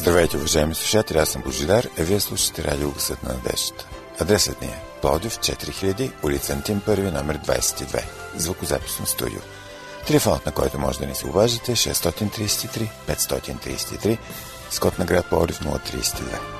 Здравейте, уважаеми слушатели, аз съм Божидар, а вие слушате Радио Гъсът на надеждата. Адресът ни е Плодив 4000, улица Антим 1, номер 22, звукозаписно студио. Телефонът, на който може да ни се обаждате е 633 533, с код на град Плодив 032.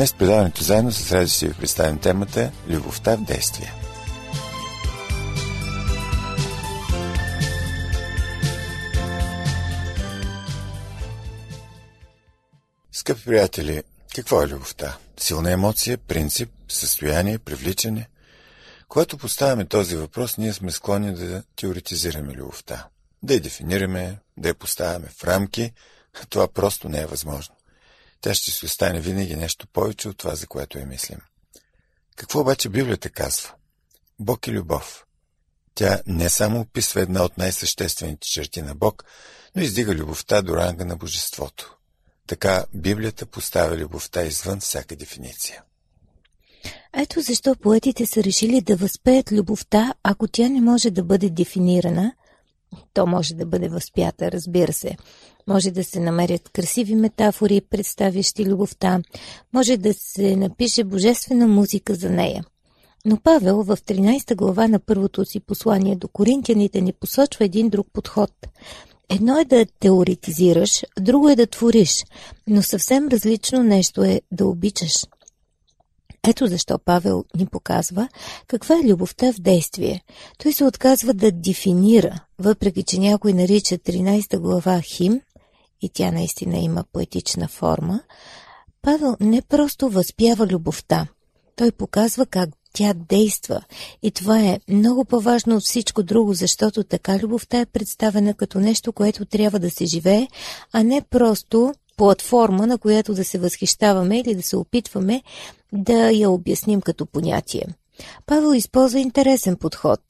Днес предаването заедно с радио си ви представим темата Любовта в действие. Скъпи приятели, какво е любовта? Силна емоция, принцип, състояние, привличане? Когато поставяме този въпрос, ние сме склонни да теоретизираме любовта. Да я дефинираме, да я поставяме в рамки, това просто не е възможно. Тя ще си остане винаги нещо повече от това, за което я мислим. Какво обаче Библията казва? Бог е любов. Тя не само описва една от най-съществените черти на Бог, но издига любовта до ранга на божеството. Така Библията поставя любовта извън всяка дефиниция. Ето защо поетите са решили да възпеят любовта, ако тя не може да бъде дефинирана, то може да бъде възпята, разбира се. Може да се намерят красиви метафори, представящи любовта. Може да се напише божествена музика за нея. Но Павел в 13 глава на първото си послание до коринтияните ни посочва един друг подход. Едно е да теоретизираш, друго е да твориш, но съвсем различно нещо е да обичаш. Ето защо Павел ни показва каква е любовта в действие. Той се отказва да дефинира, въпреки че някой нарича 13 глава Хим, и тя наистина има поетична форма, Павел не просто възпява любовта. Той показва как тя действа. И това е много по-важно от всичко друго, защото така любовта е представена като нещо, което трябва да се живее, а не просто платформа, на която да се възхищаваме или да се опитваме да я обясним като понятие. Павел използва интересен подход.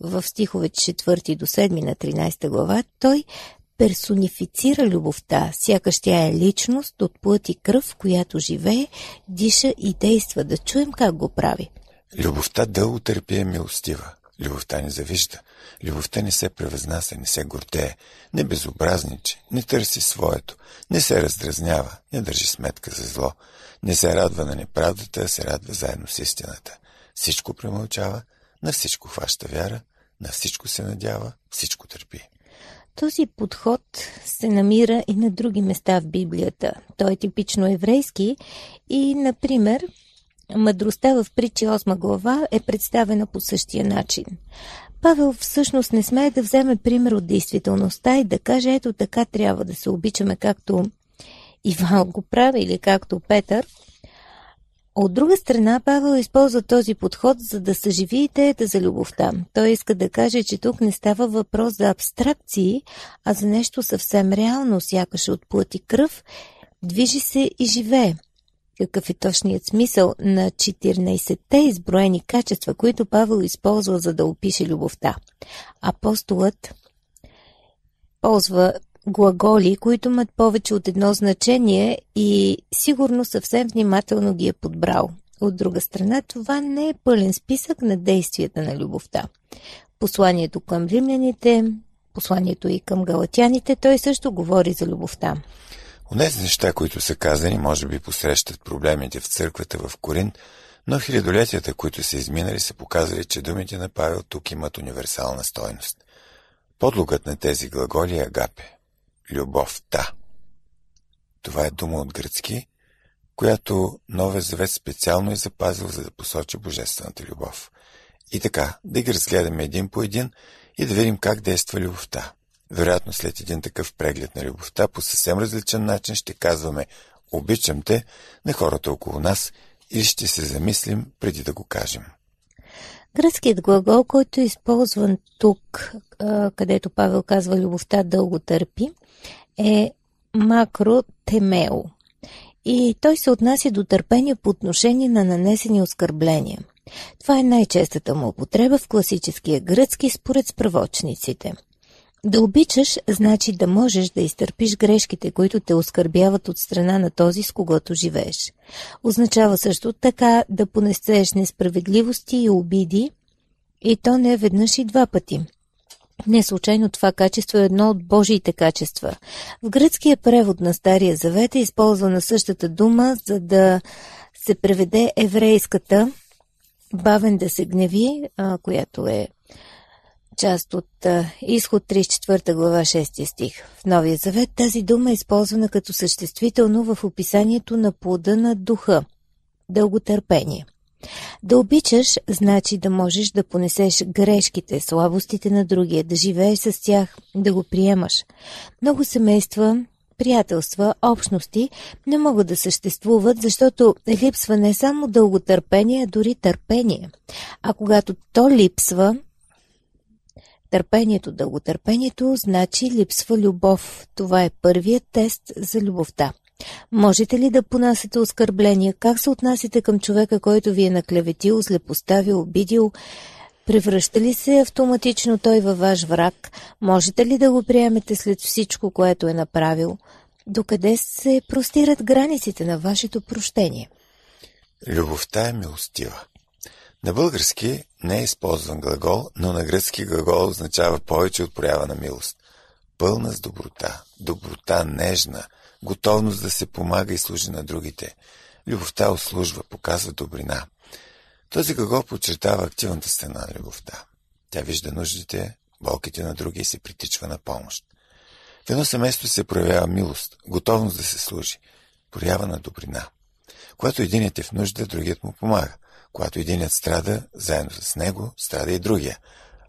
В стихове 4 до 7 на 13 глава той персонифицира любовта, сякаш тя е личност от плът и кръв, която живее, диша и действа. Да чуем как го прави. Любовта дълго търпи е милостива. Любовта не завижда. Любовта не се превъзнася, не се гордее, не безобразничи, не търси своето, не се раздразнява, не държи сметка за зло, не се радва на неправдата, а се радва заедно с истината. Всичко премълчава, на всичко хваща вяра, на всичко се надява, всичко търпи. Този подход се намира и на други места в Библията. Той е типично еврейски и, например, мъдростта в притчи 8 глава е представена по същия начин. Павел всъщност не смее да вземе пример от действителността и да каже ето така трябва да се обичаме както Иван го прави или както Петър. От друга страна, Павел използва този подход, за да съживи идеята за любовта. Той иска да каже, че тук не става въпрос за абстракции, а за нещо съвсем реално, сякаш от плът и кръв, движи се и живее. Какъв е точният смисъл на 14-те изброени качества, които Павел използва за да опише любовта? Апостолът ползва глаголи, които имат повече от едно значение и сигурно съвсем внимателно ги е подбрал. От друга страна, това не е пълен списък на действията на любовта. Посланието към римляните, посланието и към галатяните, той също говори за любовта. Онези неща, които са казани, може би посрещат проблемите в църквата в Корин, но хилядолетията, които са изминали, са показали, че думите на Павел тук имат универсална стойност. Подлогът на тези глаголи е агапе – любовта. Това е дума от гръцки, която Новия Завет специално е запазил, за да посочи божествената любов. И така, да ги разгледаме един по един и да видим как действа любовта. Вероятно след един такъв преглед на любовта по съвсем различен начин ще казваме «Обичам те» на хората около нас или ще се замислим преди да го кажем. Гръцкият глагол, който е използван тук, където Павел казва любовта дълго търпи, е макротемео. И той се отнася до търпение по отношение на нанесени оскърбления. Това е най-честата му употреба в класическия гръцки според справочниците – да обичаш, значи да можеш да изтърпиш грешките, които те оскърбяват от страна на този, с когото живееш. Означава също така да понесеш несправедливости и обиди, и то не веднъж и два пъти. Не случайно това качество е едно от Божиите качества. В гръцкия превод на Стария Завет е използвана същата дума, за да се преведе еврейската бавен да се гневи, която е част от uh, изход 34 глава 6 стих. В Новия завет тази дума е използвана като съществително в описанието на плода на духа – дълготърпение. Да обичаш значи да можеш да понесеш грешките, слабостите на другия, да живееш с тях, да го приемаш. Много семейства, приятелства, общности не могат да съществуват, защото липсва не само дълготърпение, а дори търпение. А когато то липсва, Търпението, дълготърпението значи липсва любов. Това е първият тест за любовта. Можете ли да понасяте оскърбления? Как се отнасяте към човека, който ви е наклеветил, злепоставил, обидил? Превръща ли се автоматично той във ваш враг? Можете ли да го приемете след всичко, което е направил? Докъде се простират границите на вашето прощение? Любовта е милостива. На български не е използван глагол, но на гръцки глагол означава повече от проява на милост. Пълна с доброта, доброта нежна, готовност да се помага и служи на другите. Любовта услужва, показва добрина. Този глагол подчертава активната страна на любовта. Тя вижда нуждите, болките на други и се притичва на помощ. В едно семейство се проявява милост, готовност да се служи, проява на добрина. Когато единият е в нужда, другият му помага. Когато единят страда, заедно с него страда и другия,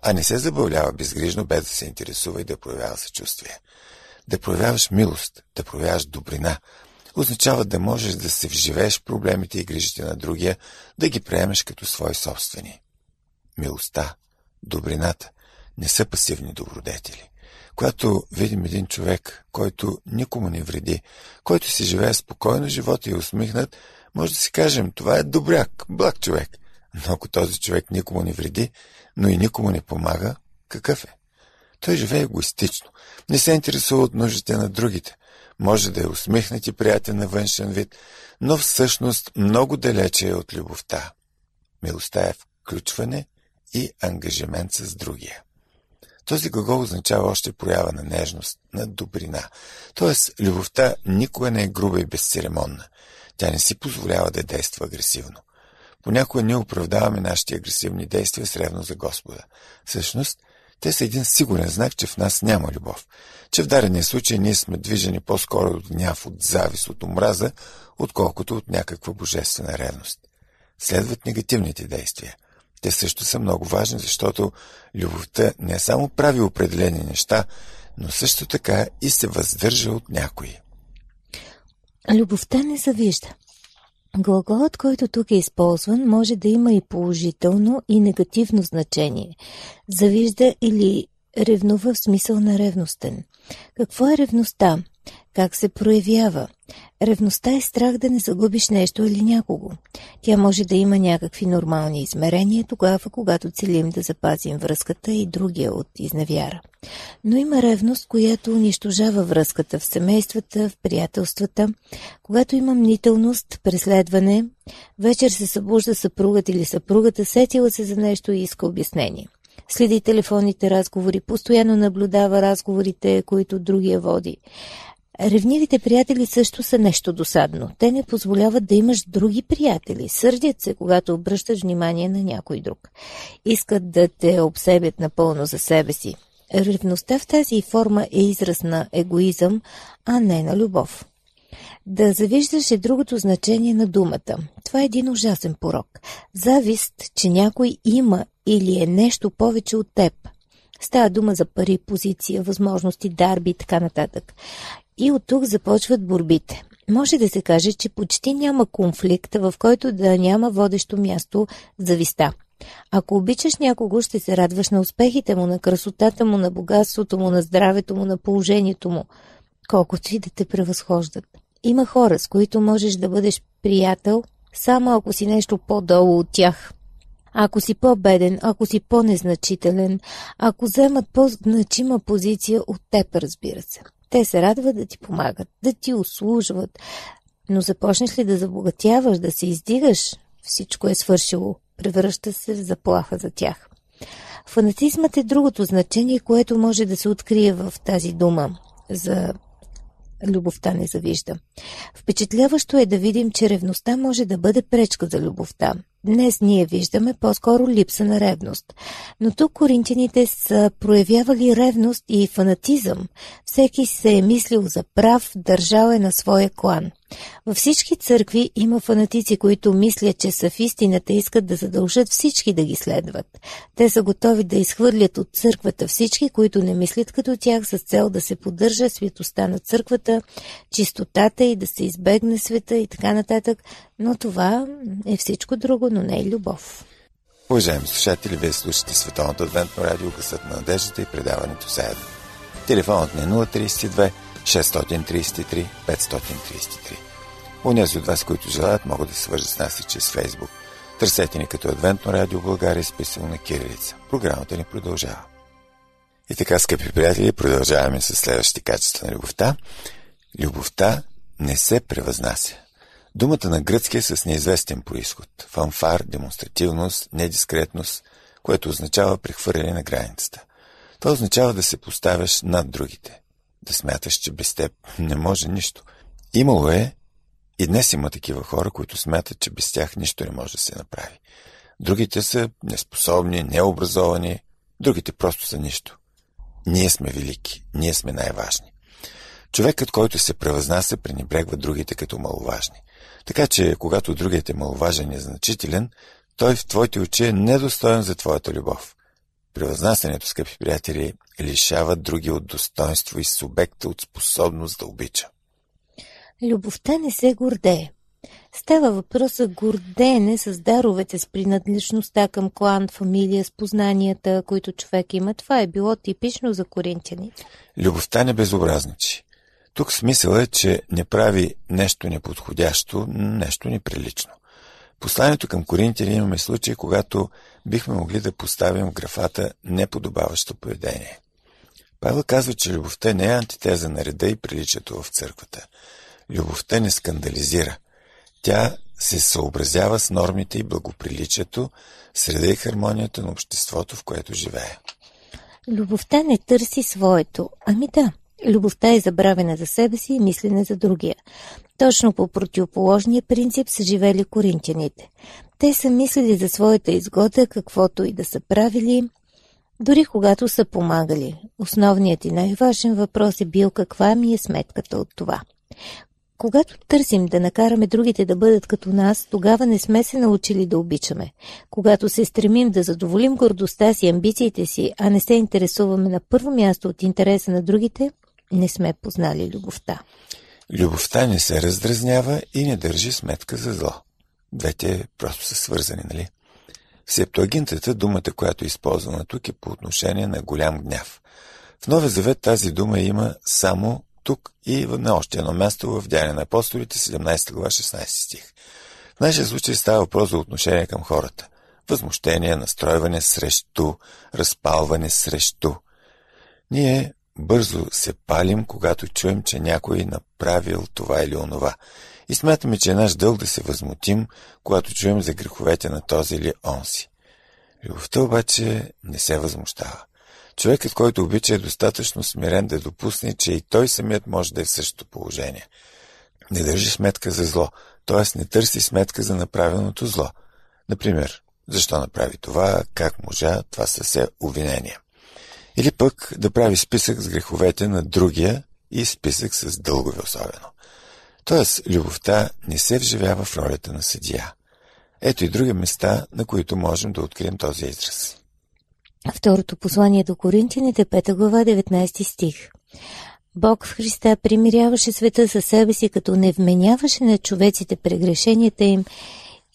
а не се забавлява безгрижно, без да се интересува и да проявява съчувствие. Да проявяваш милост, да проявяваш добрина, означава да можеш да се вживееш проблемите и грижите на другия, да ги приемеш като свои собствени. Милостта, добрината не са пасивни добродетели. Когато видим един човек, който никому не вреди, който си живее спокойно живота и усмихнат, може да си кажем, това е добряк, благ човек. Но ако този човек никому не вреди, но и никому не помага, какъв е? Той живее егоистично, не се интересува от нуждите на другите. Може да е усмихнат и приятен на външен вид, но всъщност много далече е от любовта. Милостта е включване и ангажимент с другия. Този глагол означава още проява на нежност, на добрина. Тоест, любовта никога не е груба и безцеремонна. Тя не си позволява да действа агресивно. Понякога ние оправдаваме нашите агресивни действия с ревност за Господа. Всъщност, те са един сигурен знак, че в нас няма любов. Че в дадения случай ние сме движени по-скоро от гняв, от завис, от омраза, отколкото от някаква божествена ревност. Следват негативните действия. Те също са много важни, защото любовта не само прави определени неща, но също така и се въздържа от някои. Любовта не завижда. Глаголът, който тук е използван, може да има и положително и негативно значение. Завижда или ревнува в смисъл на ревностен. Какво е ревността? Как се проявява? Ревността е страх да не загубиш нещо или някого. Тя може да има някакви нормални измерения, тогава когато целим да запазим връзката и другия от изневяра. Но има ревност, която унищожава връзката в семействата, в приятелствата, когато има мнителност, преследване, вечер се събужда съпругът или съпругата, сетила се за нещо и иска обяснение. Следи телефонните разговори, постоянно наблюдава разговорите, които другия води. Ревнивите приятели също са нещо досадно. Те не позволяват да имаш други приятели. Сърдят се, когато обръщаш внимание на някой друг. Искат да те обсебят напълно за себе си. Ревността в тази форма е израз на егоизъм, а не на любов. Да завиждаш е другото значение на думата. Това е един ужасен порок. Завист, че някой има или е нещо повече от теб. Става дума за пари, позиция, възможности, дарби и така нататък. И от тук започват борбите. Може да се каже, че почти няма конфликт, в който да няма водещо място зависта. Ако обичаш някого, ще се радваш на успехите му, на красотата му, на богатството му, на здравето му, на положението му, колкото и да те превъзхождат. Има хора, с които можеш да бъдеш приятел, само ако си нещо по-долу от тях. Ако си по-беден, ако си по-незначителен, ако вземат по-значима позиция от теб, разбира се. Те се радват да ти помагат, да ти услужват. Но започнеш ли да забогатяваш, да се издигаш, всичко е свършило. Превръща се в заплаха за тях. Фанатизмът е другото значение, което може да се открие в тази дума за любовта не завижда. Впечатляващо е да видим, че ревността може да бъде пречка за любовта. Днес ние виждаме по-скоро липса на ревност. Но тук коринтяните са проявявали ревност и фанатизъм. Всеки се е мислил за прав, държал е на своя клан. Във всички църкви има фанатици, които мислят, че са в истината и искат да задължат всички да ги следват. Те са готови да изхвърлят от църквата всички, които не мислят като тях с цел да се поддържа светостта на църквата, чистотата и да се избегне света и така нататък, но това е всичко друго, но не е любов. Уважаеми слушатели, вие слушате Световното адвентно радио Гъсът на надеждата и предаването заедно. Телефонът ни е 032 633 533. Унези от вас, които желаят, могат да се свържат с нас и чрез Фейсбук. Търсете ни като Адвентно радио България, списано на Кирилица. Програмата ни продължава. И така, скъпи приятели, продължаваме с следващите качества на любовта. Любовта не се превъзнася. Думата на гръцки е с неизвестен происход. Фанфар, демонстративност, недискретност, което означава прехвърляне на границата. Това означава да се поставяш над другите. Да смяташ, че без теб не може нищо. Имало е и днес има такива хора, които смятат, че без тях нищо не може да се направи. Другите са неспособни, необразовани, другите просто са нищо. Ние сме велики, ние сме най-важни. Човекът, който се превъзнася, пренебрегва другите като маловажни. Така че, когато другият е маловажен и значителен, той в твоите очи е недостоен за твоята любов. Превъзнасянето, скъпи приятели, лишава други от достоинство и субекта от способност да обича. Любовта не се гордее. Става въпрос за гордеене с даровете, с принадлежността към клан, фамилия, с познанията, които човек има. Това е било типично за коринтяните. Любовта не безобразничи. Тук смисъл е, че не прави нещо неподходящо, нещо неприлично. Посланието към коринтяни имаме случай, когато бихме могли да поставим в графата неподобаващо поведение. Павел казва, че любовта не е антитеза на реда и приличието в църквата. Любовта не скандализира. Тя се съобразява с нормите и благоприличието, среда и хармонията на обществото, в което живее. Любовта не търси своето. Ами да, любовта е забравена за себе си и мислене за другия. Точно по противоположния принцип са живели коринтяните. Те са мислили за своята изгода, каквото и да са правили, дори когато са помагали. Основният и най-важен въпрос е бил каква ми е сметката от това. Когато търсим да накараме другите да бъдат като нас, тогава не сме се научили да обичаме. Когато се стремим да задоволим гордостта си, амбициите си, а не се интересуваме на първо място от интереса на другите, не сме познали любовта. Любовта не се раздразнява и не държи сметка за зло. Двете просто са свързани, нали? В септуагинтата думата, която е използвана тук е по отношение на голям гняв. В Новия Завет тази дума има само тук и на още едно място в Деяния на апостолите, 17 глава, 16 стих. В нашия случай става въпрос за отношение към хората. Възмущение, настройване срещу, разпалване срещу. Ние бързо се палим, когато чуем, че някой направил това или онова. И смятаме, че е наш дълг да се възмутим, когато чуем за греховете на този или онси. Любовта обаче не се възмущава. Човекът, който обича е достатъчно смирен да допусне, че и той самият може да е в същото положение. Не държи сметка за зло, т.е. не търси сметка за направеното зло. Например, защо направи това, как можа, това са все обвинения. Или пък да прави списък с греховете на другия и списък с дългове особено. Тоест, любовта не се вживява в ролята на съдия. Ето и други места, на които можем да открием този израз. Второто послание до Коринтияните, 5 глава, 19 стих. Бог в Христа примиряваше света със себе си, като не вменяваше на човеците прегрешенията им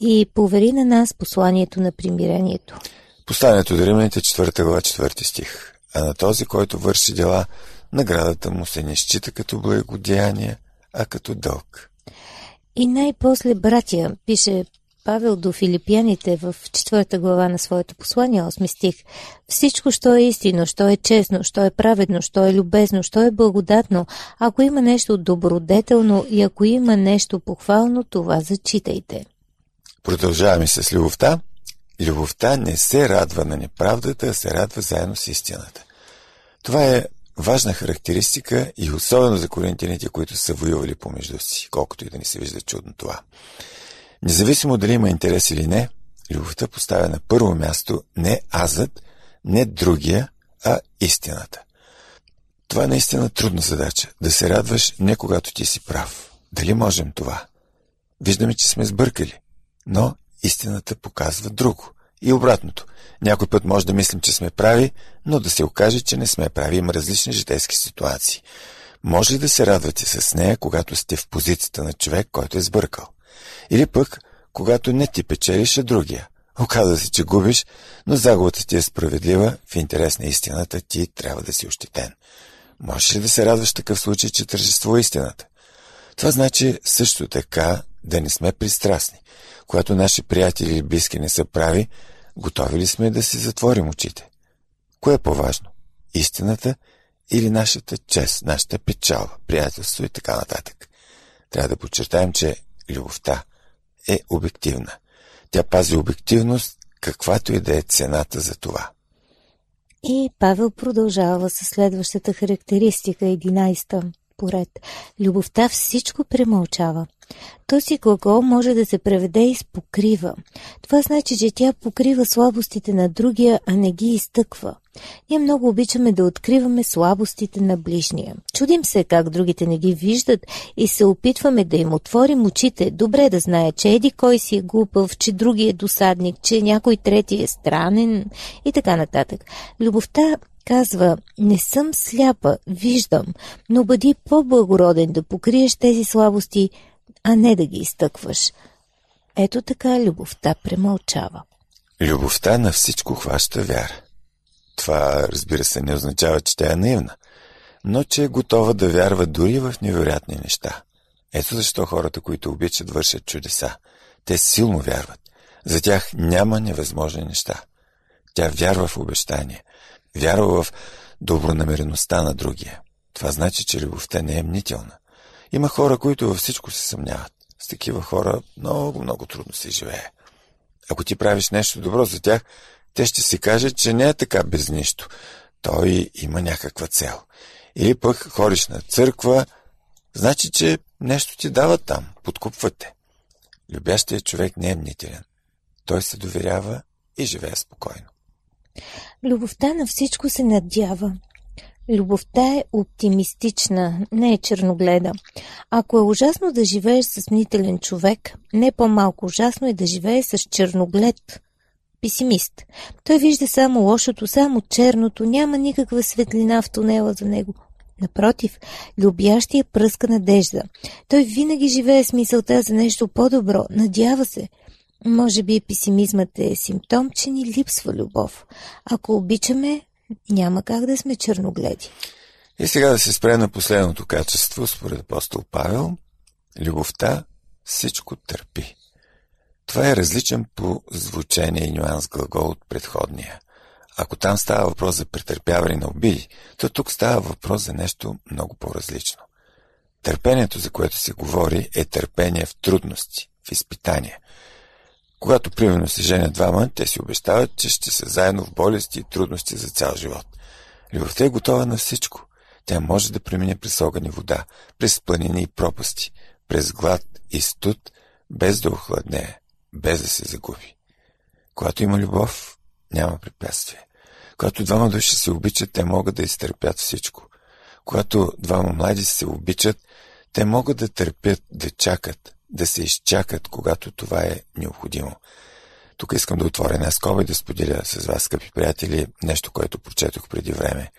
и повери на нас посланието на примирението. Посланието до Римляните, 4 глава, 4 стих. А на този, който върши дела, наградата му се не счита като благодеяние, а като дълг. И най-после, братя, пише Павел до филипяните в четвърта глава на своето послание, 8 стих. Всичко, що е истинно, що е честно, що е праведно, що е любезно, що е благодатно, ако има нещо добродетелно и ако има нещо похвално, това зачитайте. Продължаваме с любовта. Любовта не се радва на неправдата, а се радва заедно с истината. Това е важна характеристика и особено за коринтияните, които са воювали помежду си, колкото и да ни се вижда чудно това. Независимо дали има интерес или не, любовта поставя на първо място не азът, не другия, а истината. Това е наистина трудна задача. Да се радваш не когато ти си прав. Дали можем това? Виждаме, че сме сбъркали. Но истината показва друго. И обратното. Някой път може да мислим, че сме прави, но да се окаже, че не сме прави. Има различни житейски ситуации. Може ли да се радвате с нея, когато сте в позицията на човек, който е сбъркал? Или пък, когато не ти печелиш, а другия. Оказва се, че губиш, но загубата ти е справедлива, в интерес на истината ти трябва да си ощетен. Можеш ли да се радваш в такъв случай, че тържествува истината? Това значи също така да не сме пристрастни. Когато наши приятели или близки не са прави, готови ли сме да си затворим очите? Кое е по-важно? Истината или нашата чест, нашата печала, приятелство и така нататък? Трябва да подчертаем, че любовта е обективна. Тя пази обективност, каквато и да е цената за това. И Павел продължава със следващата характеристика, 11-та поред. Любовта всичко премълчава. Този глагол може да се преведе и с покрива. Това значи, че тя покрива слабостите на другия, а не ги изтъква. Ние много обичаме да откриваме слабостите на ближния. Чудим се как другите не ги виждат и се опитваме да им отворим очите. Добре да знае, че еди кой си е глупав, че други е досадник, че някой трети е странен и така нататък. Любовта казва, не съм сляпа, виждам, но бъди по-благороден да покриеш тези слабости, а не да ги изтъкваш. Ето така любовта премълчава. Любовта на всичко хваща вяра. Това, разбира се, не означава, че тя е наивна, но че е готова да вярва дори в невероятни неща. Ето защо хората, които обичат, вършат чудеса. Те силно вярват. За тях няма невъзможни неща. Тя вярва в обещание. Вярва в добронамереността на другия. Това значи, че любовта не е мнителна. Има хора, които във всичко се съмняват. С такива хора много, много трудно се живее. Ако ти правиш нещо добро за тях, те ще си кажат, че не е така без нищо. Той има някаква цел. Или пък ходиш на църква, значи, че нещо ти дават там, подкупват те. Любящият човек не е мнителен. Той се доверява и живее спокойно. Любовта на всичко се надява. Любовта е оптимистична, не е черногледа. Ако е ужасно да живееш с мнителен човек, не по-малко ужасно е да живееш с черноглед, песимист. Той вижда само лошото, само черното, няма никаква светлина в тунела за него. Напротив, любящия пръска надежда. Той винаги живее с мисълта за нещо по-добро, надява се. Може би песимизмът е симптом, че ни липсва любов. Ако обичаме, няма как да сме черногледи. И сега да се спре на последното качество, според апостол Павел. Любовта всичко търпи. Това е различен по звучение и нюанс глагол от предходния. Ако там става въпрос за претърпяване на обиди, то тук става въпрос за нещо много по-различно. Търпението, за което се говори, е търпение в трудности, в изпитания. Когато примерно се женят двама, те си обещават, че ще са заедно в болести и трудности за цял живот. Любовта е готова на всичко. Тя може да премине през огън и вода, през планини и пропасти, през глад и студ, без да охладнее без да се загуби. Когато има любов, няма препятствие. Когато двама души се обичат, те могат да изтърпят всичко. Когато двама млади се обичат, Те могат да търпят, да чакат, да се изчакат, когато това е необходимо. Тук искам да отворя една скоба и да споделя с вас, скъпи приятели, нещо, което прочетох преди време.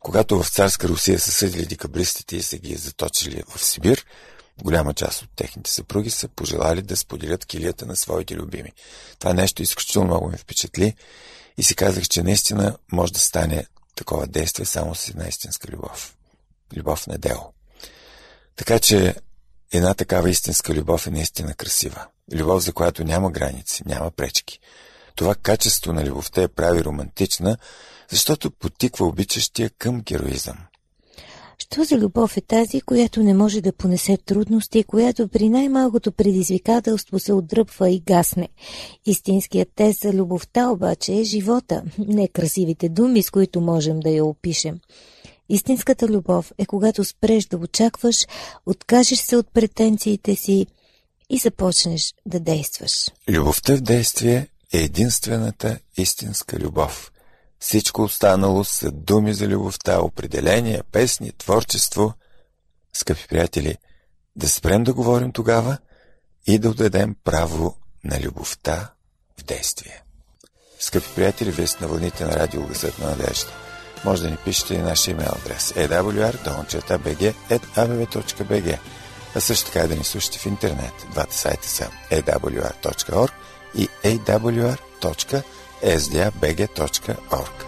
Когато в царска Русия са съдили дикабристите и са ги заточили в Сибир, голяма част от техните съпруги са пожелали да споделят килията на своите любими. Това нещо изключително много ме впечатли и си казах, че наистина може да стане такова действие само с една истинска любов. Любов на дело. Така че една такава истинска любов е наистина красива. Любов, за която няма граници, няма пречки. Това качество на любовта е прави романтична, защото потиква обичащия към героизъм. Що за любов е тази, която не може да понесе трудности, която при най-малкото предизвикателство се отдръпва и гасне? Истинският тест за любовта обаче е живота, не красивите думи, с които можем да я опишем. Истинската любов е когато спреш да очакваш, откажеш се от претенциите си и започнеш да действаш. Любовта в действие е единствената истинска любов. Всичко останало са думи за любовта, определения, песни, творчество. Скъпи приятели, да спрем да говорим тогава и да отдадем право на любовта в действие. Скъпи приятели, вие сте на вълните на радио Гъсът на надежда. Може да ни пишете и нашия имейл адрес awr.bg.abv.bg а също така да ни слушате в интернет. Двата сайта са awr.org и awr.sdabg.org.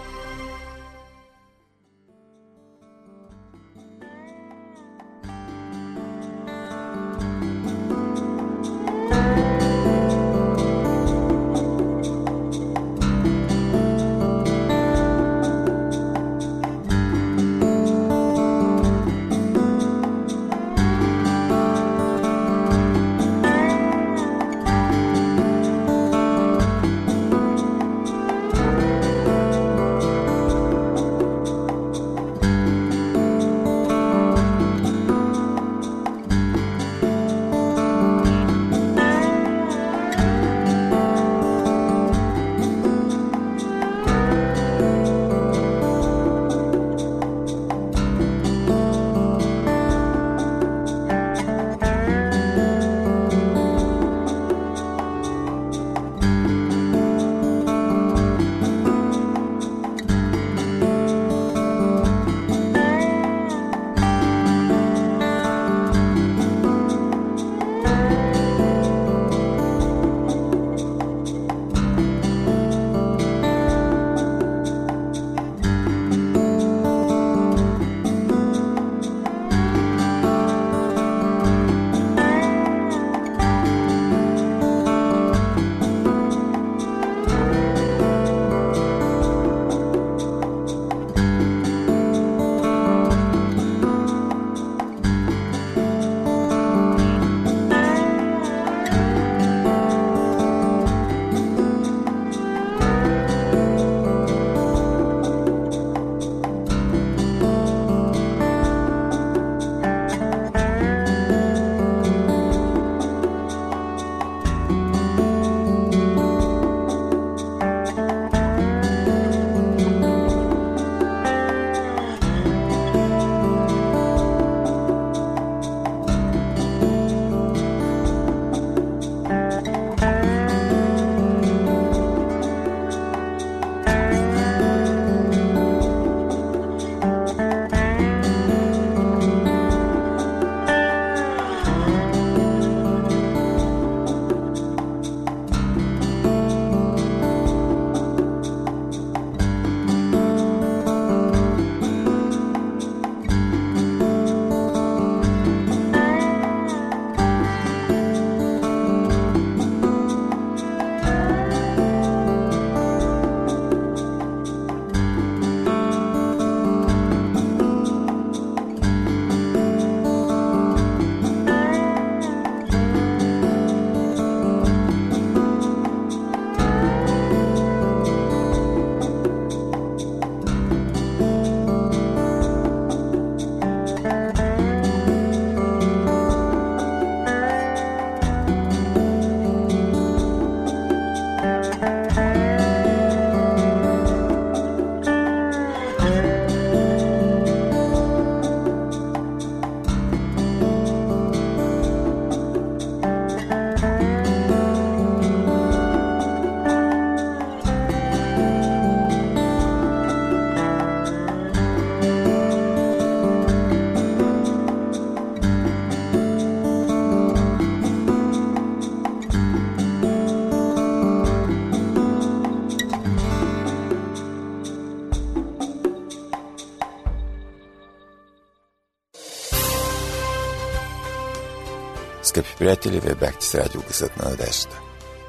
приятели, вие бяхте с радио Гъсът на надеждата.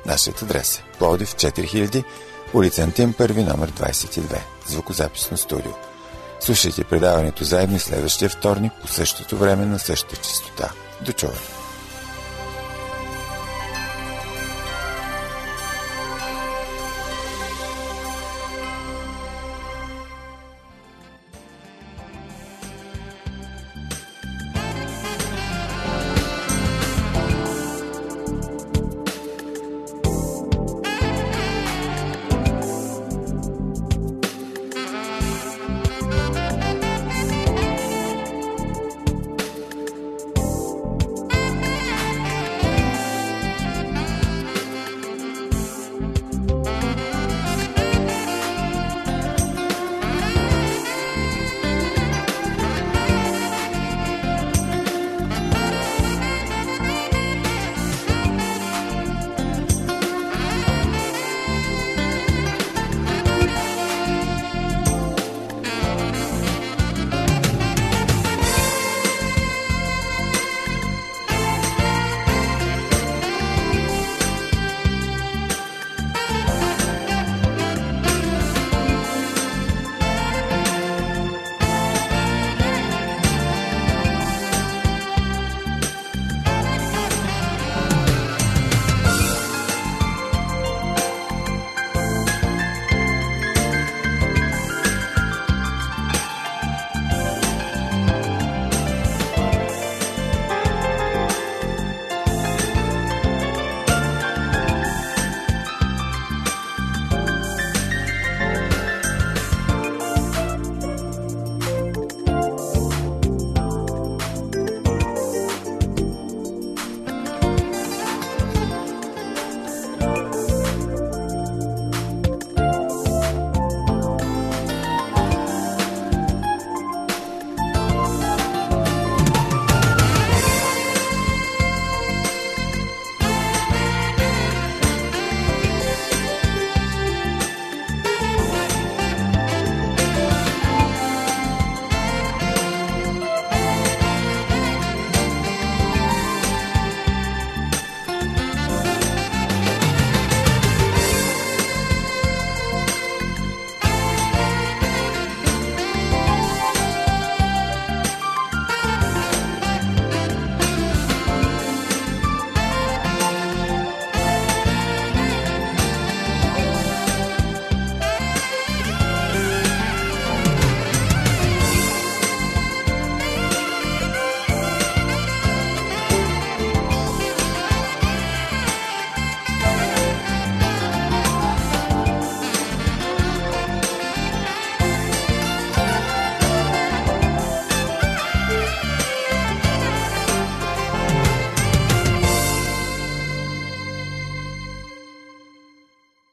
Нашият адрес е Плодив 4000, улица Антим, първи номер 22, звукозаписно студио. Слушайте предаването заедно следващия вторник по същото време на същата частота. До чуване!